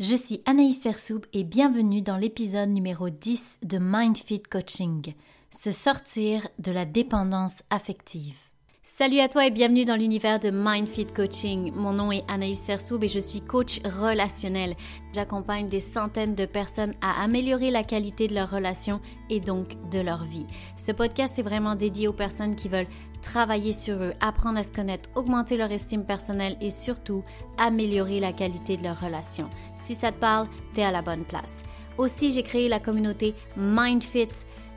Je suis Anaïs Sersoub et bienvenue dans l'épisode numéro 10 de MindFit Coaching, se sortir de la dépendance affective. Salut à toi et bienvenue dans l'univers de MindFit Coaching. Mon nom est Anaïs Sersoub et je suis coach relationnel. J'accompagne des centaines de personnes à améliorer la qualité de leurs relations et donc de leur vie. Ce podcast est vraiment dédié aux personnes qui veulent travailler sur eux, apprendre à se connaître, augmenter leur estime personnelle et surtout améliorer la qualité de leurs relations. Si ça te parle, t'es à la bonne place. Aussi, j'ai créé la communauté MindFit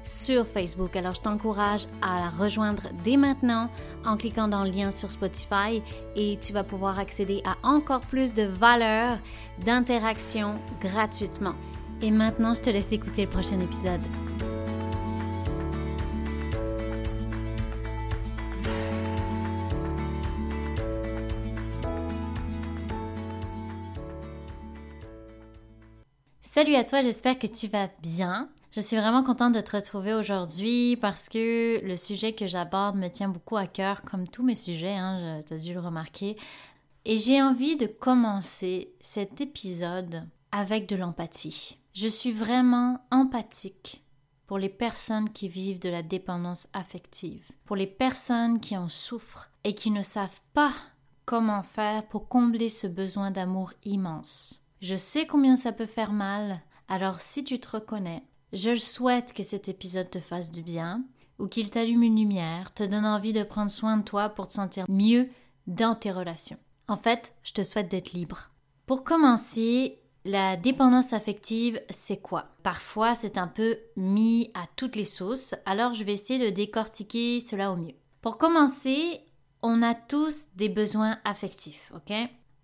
sur Facebook. Alors, je t'encourage à la rejoindre dès maintenant en cliquant dans le lien sur Spotify et tu vas pouvoir accéder à encore plus de valeurs, d'interaction gratuitement. Et maintenant, je te laisse écouter le prochain épisode. Salut à toi, j'espère que tu vas bien. Je suis vraiment contente de te retrouver aujourd'hui parce que le sujet que j'aborde me tient beaucoup à cœur, comme tous mes sujets, hein, tu as dû le remarquer. Et j'ai envie de commencer cet épisode avec de l'empathie. Je suis vraiment empathique pour les personnes qui vivent de la dépendance affective, pour les personnes qui en souffrent et qui ne savent pas comment faire pour combler ce besoin d'amour immense. Je sais combien ça peut faire mal, alors si tu te reconnais, je souhaite que cet épisode te fasse du bien, ou qu'il t'allume une lumière, te donne envie de prendre soin de toi pour te sentir mieux dans tes relations. En fait, je te souhaite d'être libre. Pour commencer, la dépendance affective, c'est quoi? Parfois, c'est un peu mis à toutes les sauces, alors je vais essayer de décortiquer cela au mieux. Pour commencer, on a tous des besoins affectifs, ok?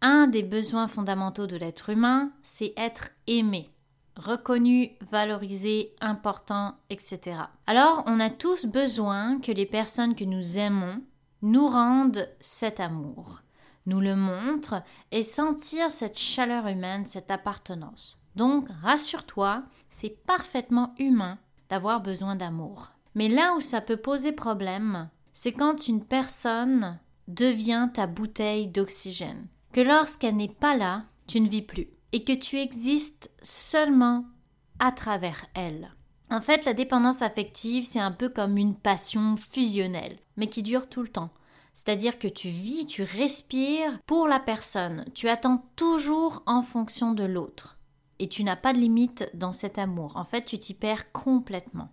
Un des besoins fondamentaux de l'être humain, c'est être aimé, reconnu, valorisé, important, etc. Alors, on a tous besoin que les personnes que nous aimons nous rendent cet amour, nous le montrent et sentir cette chaleur humaine, cette appartenance. Donc, rassure-toi, c'est parfaitement humain d'avoir besoin d'amour. Mais là où ça peut poser problème, c'est quand une personne devient ta bouteille d'oxygène que lorsqu'elle n'est pas là, tu ne vis plus, et que tu existes seulement à travers elle. En fait, la dépendance affective, c'est un peu comme une passion fusionnelle, mais qui dure tout le temps. C'est-à-dire que tu vis, tu respires pour la personne, tu attends toujours en fonction de l'autre. Et tu n'as pas de limite dans cet amour. En fait, tu t'y perds complètement.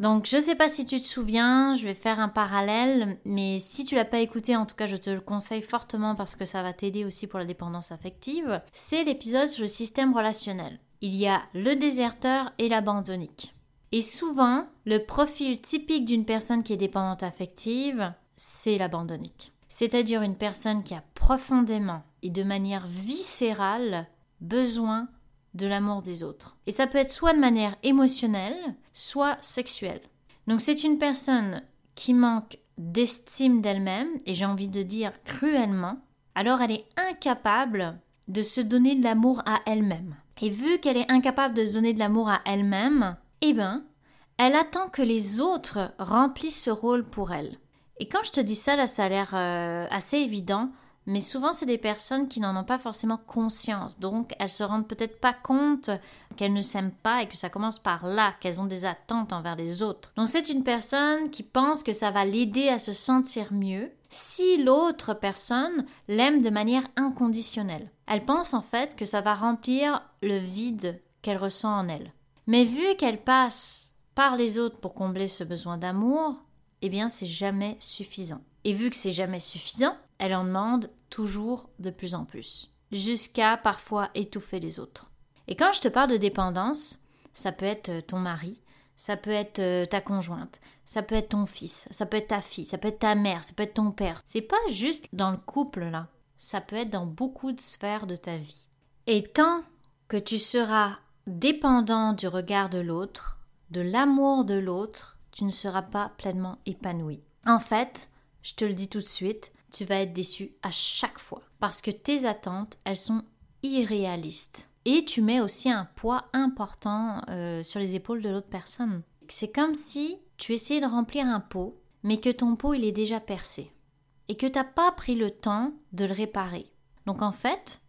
Donc je ne sais pas si tu te souviens, je vais faire un parallèle, mais si tu l'as pas écouté, en tout cas je te le conseille fortement parce que ça va t'aider aussi pour la dépendance affective, c'est l'épisode sur le système relationnel. Il y a le déserteur et l'abandonnique. Et souvent, le profil typique d'une personne qui est dépendante affective, c'est l'abandonnique. C'est-à-dire une personne qui a profondément et de manière viscérale besoin de l'amour des autres. Et ça peut être soit de manière émotionnelle, soit sexuelle. Donc c'est une personne qui manque d'estime d'elle-même, et j'ai envie de dire cruellement, alors elle est incapable de se donner de l'amour à elle-même. Et vu qu'elle est incapable de se donner de l'amour à elle-même, eh ben, elle attend que les autres remplissent ce rôle pour elle. Et quand je te dis ça, là, ça a l'air euh, assez évident, mais souvent c'est des personnes qui n'en ont pas forcément conscience, donc elles se rendent peut-être pas compte qu'elles ne s'aiment pas et que ça commence par là, qu'elles ont des attentes envers les autres. Donc c'est une personne qui pense que ça va l'aider à se sentir mieux si l'autre personne l'aime de manière inconditionnelle. Elle pense en fait que ça va remplir le vide qu'elle ressent en elle. Mais vu qu'elle passe par les autres pour combler ce besoin d'amour, eh bien c'est jamais suffisant. Et vu que c'est jamais suffisant, elle en demande toujours de plus en plus, jusqu'à parfois étouffer les autres. Et quand je te parle de dépendance, ça peut être euh, ton mari, ça peut être euh, ta conjointe, ça peut être ton fils, ça peut être ta fille, ça peut être ta mère, ça peut être ton père. C'est pas juste dans le couple là, ça peut être dans beaucoup de sphères de ta vie. Et tant que tu seras dépendant du regard de l'autre, de l'amour de l'autre, tu ne seras pas pleinement épanoui. En fait, je te le dis tout de suite, tu vas être déçu à chaque fois. Parce que tes attentes, elles sont irréalistes. Et tu mets aussi un poids important euh, sur les épaules de l'autre personne. C'est comme si tu essayais de remplir un pot, mais que ton pot il est déjà percé. Et que tu n'as pas pris le temps de le réparer. Donc en fait,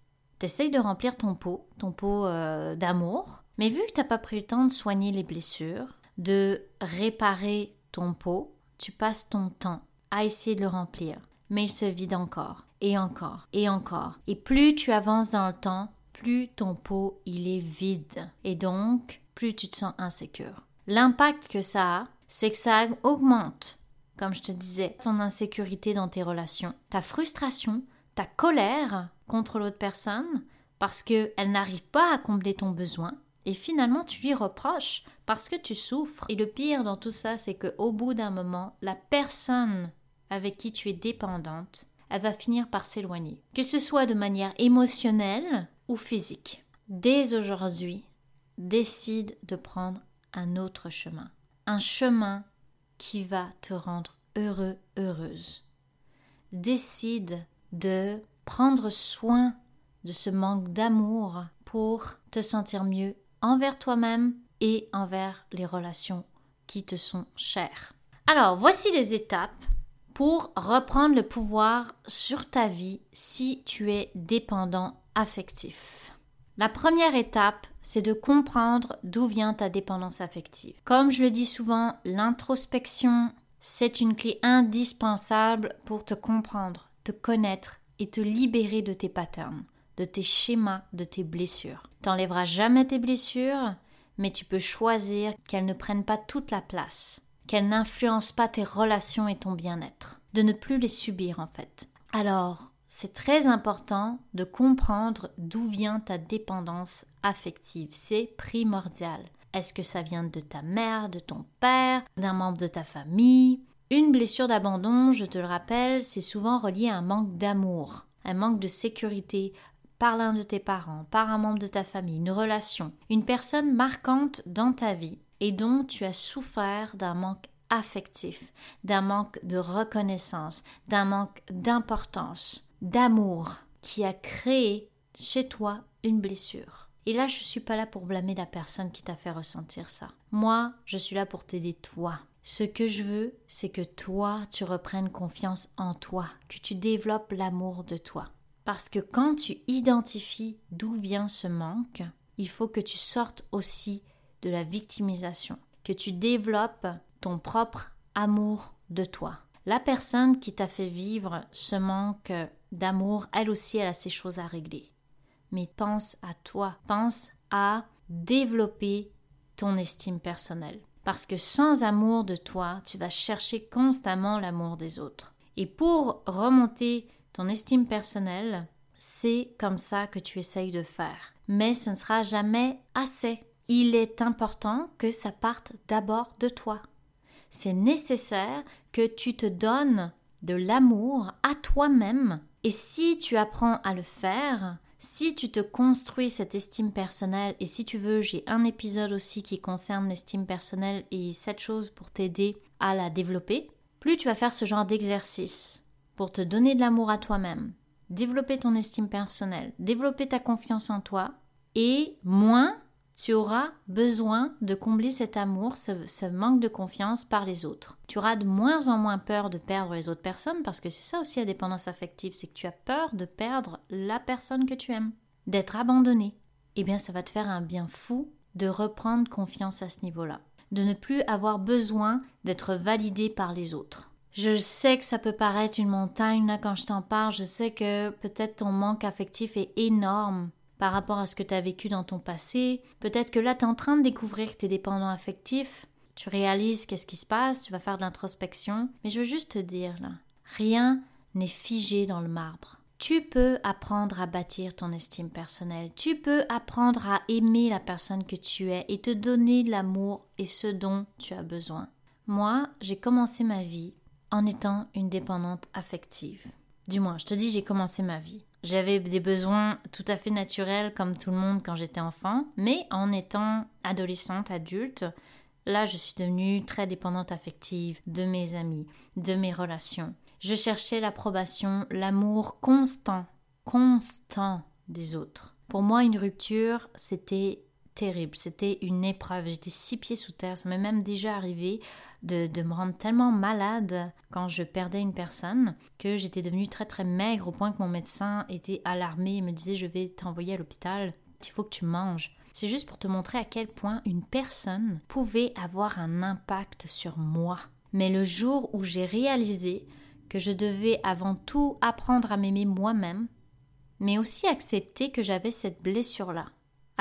Tu essayes de remplir ton pot, ton pot euh, d'amour, mais vu que tu n'as pas pris le temps de soigner les blessures, de réparer ton pot, tu passes ton temps à essayer de le remplir, mais il se vide encore, et encore, et encore. Et plus tu avances dans le temps, plus ton pot il est vide, et donc plus tu te sens insécure. L'impact que ça a, c'est que ça augmente, comme je te disais, ton insécurité dans tes relations, ta frustration, ta colère contre l'autre personne parce qu'elle n'arrive pas à combler ton besoin, et finalement tu lui reproches parce que tu souffres. Et le pire dans tout ça, c'est qu'au bout d'un moment, la personne avec qui tu es dépendante, elle va finir par s'éloigner, que ce soit de manière émotionnelle ou physique. Dès aujourd'hui, décide de prendre un autre chemin, un chemin qui va te rendre heureux, heureuse. Décide de prendre soin de ce manque d'amour pour te sentir mieux envers toi-même et envers les relations qui te sont chères. Alors, voici les étapes pour reprendre le pouvoir sur ta vie si tu es dépendant affectif. La première étape, c'est de comprendre d'où vient ta dépendance affective. Comme je le dis souvent, l'introspection, c'est une clé indispensable pour te comprendre, te connaître et te libérer de tes patterns, de tes schémas, de tes blessures. T'enlèveras jamais tes blessures, mais tu peux choisir qu'elles ne prennent pas toute la place, qu'elles n'influencent pas tes relations et ton bien-être, de ne plus les subir en fait. Alors, c'est très important de comprendre d'où vient ta dépendance affective. C'est primordial. Est-ce que ça vient de ta mère, de ton père, d'un membre de ta famille? Une blessure d'abandon, je te le rappelle, c'est souvent relié à un manque d'amour, un manque de sécurité par l'un de tes parents, par un membre de ta famille, une relation, une personne marquante dans ta vie et dont tu as souffert d'un manque affectif, d'un manque de reconnaissance, d'un manque d'importance, d'amour qui a créé chez toi une blessure. Et là, je ne suis pas là pour blâmer la personne qui t'a fait ressentir ça. Moi, je suis là pour t'aider toi. Ce que je veux, c'est que toi, tu reprennes confiance en toi, que tu développes l'amour de toi. Parce que quand tu identifies d'où vient ce manque, il faut que tu sortes aussi de la victimisation, que tu développes ton propre amour de toi. La personne qui t'a fait vivre ce manque d'amour, elle aussi, elle a ses choses à régler mais pense à toi, pense à développer ton estime personnelle. Parce que sans amour de toi, tu vas chercher constamment l'amour des autres. Et pour remonter ton estime personnelle, c'est comme ça que tu essayes de faire. Mais ce ne sera jamais assez. Il est important que ça parte d'abord de toi. C'est nécessaire que tu te donnes de l'amour à toi-même. Et si tu apprends à le faire, si tu te construis cette estime personnelle, et si tu veux, j'ai un épisode aussi qui concerne l'estime personnelle et cette chose pour t'aider à la développer, plus tu vas faire ce genre d'exercice pour te donner de l'amour à toi-même, développer ton estime personnelle, développer ta confiance en toi, et moins tu auras besoin de combler cet amour, ce, manque de confiance par les autres. Tu auras de moins en moins peur de perdre les autres personnes parce que c'est ça aussi la dépendance affective, c'est que tu as peur de perdre la personne que tu aimes, d'être abandonné. Eh bien, ça va te faire un bien fou de reprendre confiance à ce niveau-là, de ne plus avoir besoin d'être validé par les autres. Je sais que ça peut paraître une montagne là quand je t'en parle, je sais que peut-être ton manque affectif est énorme, par rapport à ce que tu as vécu dans ton passé. Peut-être que là, tu es en train de découvrir que tu es dépendant affectif. Tu réalises qu'est-ce qui se passe, tu vas faire de l'introspection. Mais je veux juste te dire, là, rien n'est figé dans le marbre. Tu peux apprendre à bâtir ton estime personnelle. Tu peux apprendre à aimer la personne que tu es et te donner l'amour et ce dont tu as besoin. Moi, j'ai commencé ma vie en étant une dépendante affective. Du moins, je te dis, j'ai commencé ma vie. J'avais des besoins tout à fait naturels comme tout le monde quand j'étais enfant, mais en étant adolescente, adulte, là je suis devenue très dépendante affective de mes amis, de mes relations. Je cherchais l'approbation, l'amour constant, constant des autres. Pour moi, une rupture, c'était C'était une épreuve. J'étais six pieds sous terre. Ça m'est même déjà arrivé de, de, me rendre tellement malade quand je perdais une personne que j'étais devenue très très maigre au point que mon médecin était alarmé et me disait je vais t'envoyer à l'hôpital. Il faut que tu manges. C'est juste pour te montrer à quel point une personne pouvait avoir un impact sur moi. Mais le jour où j'ai réalisé que je devais avant tout apprendre à m'aimer moi-même, mais aussi accepter que j'avais cette blessure-là,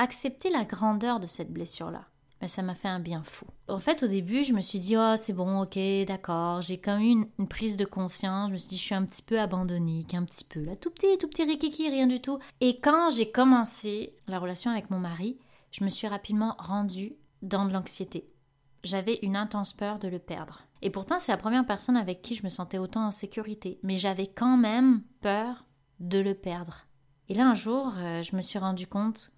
accepter la grandeur de cette blessure-là, mais ça m'a fait un bien fou. En fait, au début, je me suis dit, oh, c'est bon, ok, d'accord. J'ai quand même eu une, prise de conscience. Je me suis dit, je suis un petit peu abandonnée, qu'un petit peu, là, tout petit, tout petit rikiki, rien du tout. Et quand j'ai commencé la relation avec mon mari, je me suis rapidement rendue dans de l'anxiété. J'avais une intense peur de le perdre. Et pourtant, c'est la première personne avec qui je me sentais autant en sécurité. Mais j'avais quand même peur de le perdre. Et là, un jour, euh, je me suis rendu compte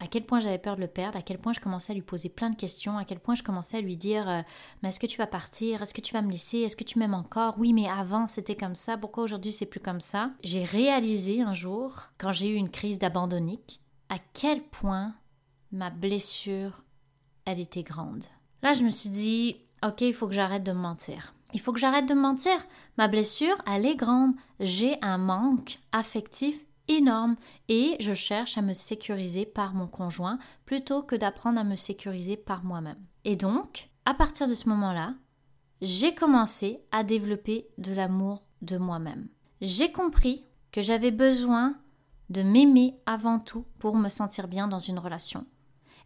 à quel point j'avais peur de le perdre, à quel point je commençais à lui poser plein de questions, à quel point je commençais à lui dire euh, Mais est-ce que tu vas partir? Est-ce que tu vas me laisser? Est-ce que tu m'aimes encore Oui, mais avant c'était comme ça, pourquoi aujourd'hui c'est plus comme ça? J'ai réalisé un jour, quand j'ai eu une crise d'abandonnique, à quel point ma blessure, elle était grande. Là, je me suis dit Ok, il faut que j'arrête de me mentir. Il faut que j'arrête de me mentir. Ma blessure, elle est grande. J'ai un manque affectif énorme et je cherche à me sécuriser par mon conjoint plutôt que d'apprendre à me sécuriser par moi-même. Et donc, à partir de ce moment-là, j'ai commencé à développer de l'amour de moi-même. J'ai compris que j'avais besoin de m'aimer avant tout pour me sentir bien dans une relation.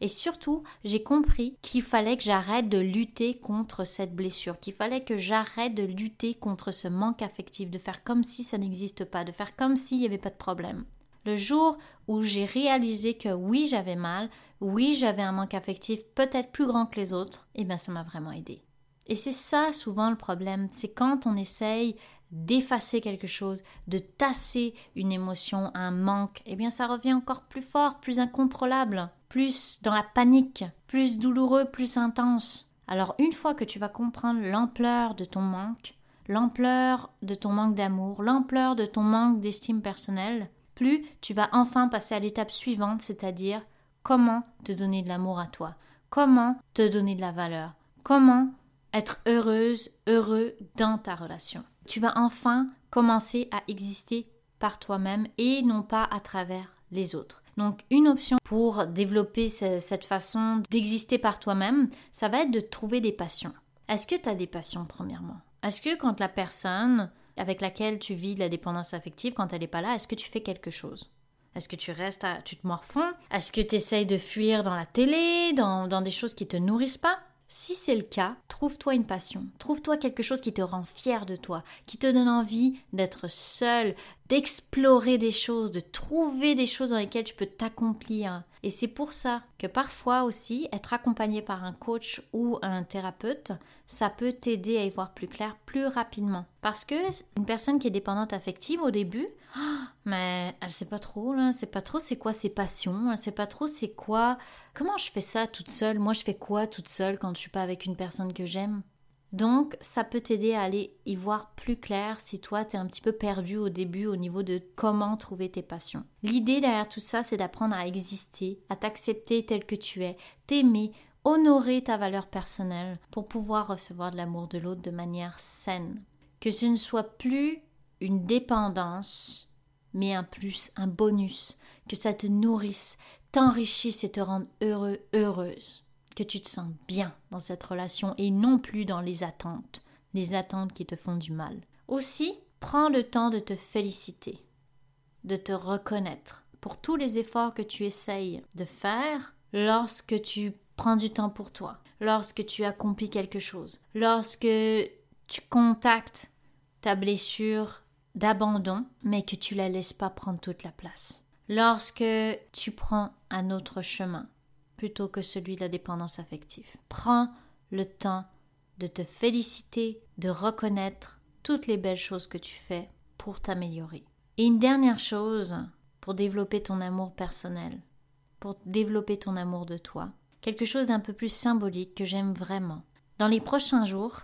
Et surtout, j'ai compris qu'il fallait que j'arrête de lutter contre cette blessure, qu'il fallait que j'arrête de lutter contre ce manque affectif, de faire comme si ça n'existe pas, de faire comme s'il n'y avait pas de problème. Le jour où j'ai réalisé que oui, j'avais mal, oui, j'avais un manque affectif peut-être plus grand que les autres, eh bien, ça m'a vraiment aidé. Et c'est ça souvent le problème, c'est quand on essaye d'effacer quelque chose, de tasser une émotion, un manque, eh bien ça revient encore plus fort, plus incontrôlable, plus dans la panique, plus douloureux, plus intense. Alors une fois que tu vas comprendre l'ampleur de ton manque, l'ampleur de ton manque d'amour, l'ampleur de ton manque d'estime personnelle, plus tu vas enfin passer à l'étape suivante, c'est-à-dire comment te donner de l'amour à toi, comment te donner de la valeur, comment être heureuse, heureux dans ta relation tu vas enfin commencer à exister par toi-même et non pas à travers les autres. Donc une option pour développer cette façon d'exister par toi-même, ça va être de trouver des passions. Est-ce que tu as des passions premièrement? Est-ce que quand la personne avec laquelle tu vis de la dépendance affective, quand elle n'est pas là, est-ce que tu fais quelque chose? Est-ce que tu restes à... tu te morfonds? Est-ce que tu essayes de fuir dans la télé, dans, dans des choses qui te nourrissent pas? Si c'est le cas, trouve-toi une passion, trouve-toi quelque chose qui te rend fier de toi, qui te donne envie d'être seul, d'explorer des choses, de trouver des choses dans lesquelles tu peux t'accomplir. Et c'est pour ça que parfois aussi, être accompagné par un coach ou un thérapeute, ça peut t'aider à y voir plus clair plus rapidement. Parce que une personne qui est dépendante affective au début, mais elle sait pas trop là, c'est pas trop c'est quoi ses passions, elle sait pas trop c'est quoi comment je fais ça toute seule, moi je fais quoi toute seule quand je suis pas avec une personne que j'aime? Donc, ça peut t'aider à aller y voir plus clair si toi, tu es un petit peu perdu au début au niveau de comment trouver tes passions. L'idée derrière tout ça, c'est d'apprendre à exister, à t'accepter tel que tu es, t'aimer, honorer ta valeur personnelle pour pouvoir recevoir de l'amour de l'autre de manière saine. Que ce ne soit plus une dépendance, mais un plus, un bonus, que ça te nourrisse, t'enrichisse et te rende heureux, heureuse que tu te sens bien dans cette relation et non plus dans les attentes, les attentes qui te font du mal. Aussi, prends le temps de te féliciter, de te reconnaître pour tous les efforts que tu essayes de faire lorsque tu prends du temps pour toi, lorsque tu accomplis quelque chose, lorsque tu contactes ta blessure d'abandon, mais que tu la laisses pas prendre toute la place. Lorsque tu prends un autre chemin, plutôt que celui de la dépendance affective. Prends le temps de te féliciter, de reconnaître toutes les belles choses que tu fais pour t'améliorer. Et une dernière chose pour développer ton amour personnel, pour développer ton amour de toi, quelque chose d'un peu plus symbolique que j'aime vraiment. Dans les prochains jours,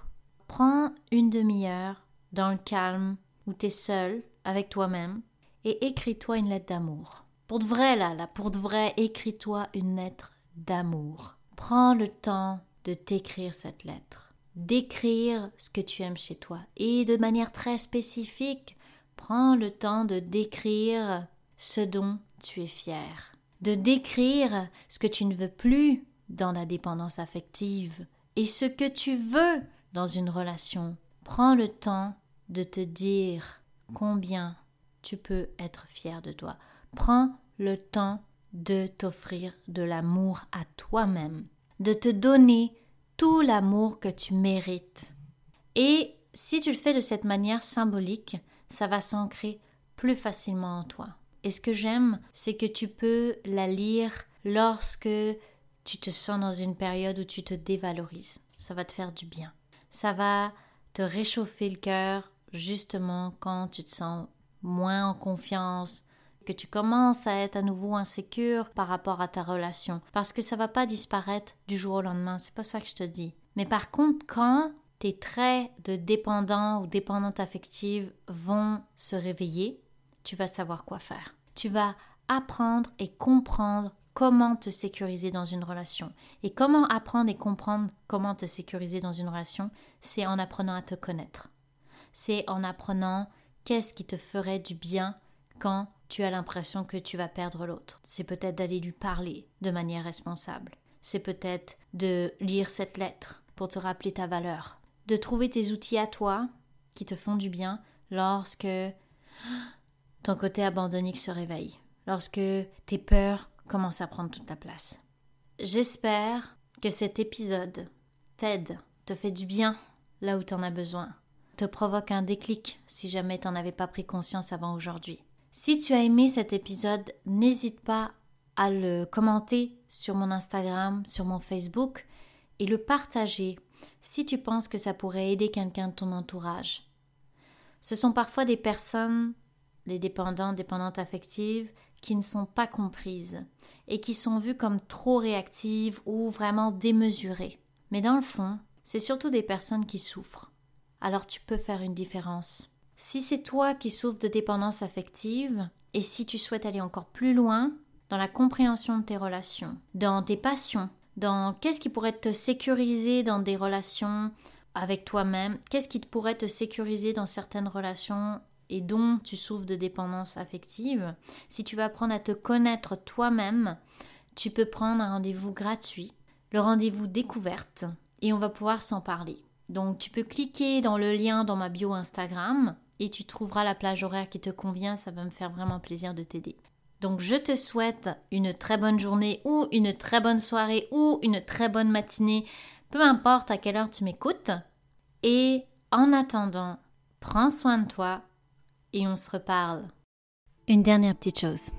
prends une demi-heure dans le calme où tu es seul avec toi-même et écris-toi une lettre d'amour. Pour de vrai là, là, pour de vrai, écris-toi une lettre d'amour. Prends le temps de t'écrire cette lettre, d'écrire ce que tu aimes chez toi et de manière très spécifique, prends le temps de décrire ce dont tu es fier, de décrire ce que tu ne veux plus dans la dépendance affective et ce que tu veux dans une relation. Prends le temps de te dire combien tu peux être fier de toi. Prends le temps de t'offrir de l'amour à toi-même, de te donner tout l'amour que tu mérites. Et si tu le fais de cette manière symbolique, ça va s'ancrer plus facilement en toi. Et ce que j'aime, c'est que tu peux la lire lorsque tu te sens dans une période où tu te dévalorises. Ça va te faire du bien. Ça va te réchauffer le cœur justement quand tu te sens moins en confiance, que tu commences à être à nouveau insécure par rapport à ta relation. Parce que ça va pas disparaître du jour au lendemain, c'est pas ça que je te dis. Mais par contre, quand tes traits de dépendant ou dépendante affective vont se réveiller, tu vas savoir quoi faire. Tu vas apprendre et comprendre comment te sécuriser dans une relation. Et comment apprendre et comprendre comment te sécuriser dans une relation, c'est en apprenant à te connaître. C'est en apprenant qu'est-ce qui te ferait du bien quand tu as l'impression que tu vas perdre l'autre. C'est peut-être d'aller lui parler de manière responsable. C'est peut-être de lire cette lettre pour te rappeler ta valeur. De trouver tes outils à toi qui te font du bien lorsque ton côté abandonné se réveille, lorsque tes peurs commence à prendre toute la place. J'espère que cet épisode t'aide, te fait du bien là où tu en as besoin, te provoque un déclic si jamais tu avais pas pris conscience avant aujourd'hui. Si tu as aimé cet épisode, n'hésite pas à le commenter sur mon Instagram, sur mon Facebook et le partager si tu penses que ça pourrait aider quelqu'un de ton entourage. Ce sont parfois des personnes, les dépendants, dépendantes affectives, qui ne sont pas comprises et qui sont vues comme trop réactives ou vraiment démesurées. Mais dans le fond, c'est surtout des personnes qui souffrent. Alors tu peux faire une différence. Si c'est toi qui souffres de dépendance affective et si tu souhaites aller encore plus loin dans la compréhension de tes relations, dans tes passions, dans qu'est-ce qui pourrait te sécuriser dans des relations avec toi-même, qu'est-ce qui pourrait te sécuriser dans certaines relations et dont tu souffres de dépendance affective, si tu vas apprendre à te connaître toi-même, tu peux prendre un rendez-vous gratuit, le rendez-vous découverte, et on va pouvoir s'en parler. Donc tu peux cliquer dans le lien dans ma bio Instagram et tu trouveras la plage horaire qui te convient, ça va me faire vraiment plaisir de t'aider. Donc je te souhaite une très bonne journée ou une très bonne soirée ou une très bonne matinée, peu importe à quelle heure tu m'écoutes. Et en attendant, prends soin de toi et on se reparle. Une dernière petite chose.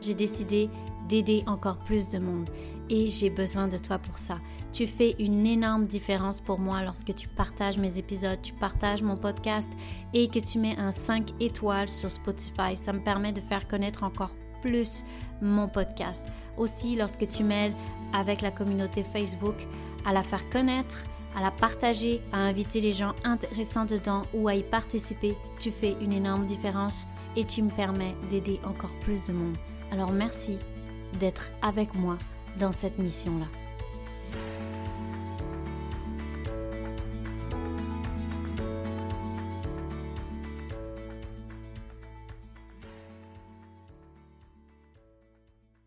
J'ai décidé d'aider encore plus de monde et j'ai besoin de toi pour ça. Tu fais une énorme différence pour moi lorsque tu partages mes épisodes, tu partages mon podcast et que tu mets un 5 étoiles sur Spotify. Ça me permet de faire connaître encore plus mon podcast. Aussi, lorsque tu m'aides avec la communauté Facebook à la faire connaître, à la partager, à inviter les gens intéressants dedans ou à y participer, tu fais une énorme différence et tu me permets d'aider encore plus de monde. Alors merci d'être avec moi dans cette mission-là.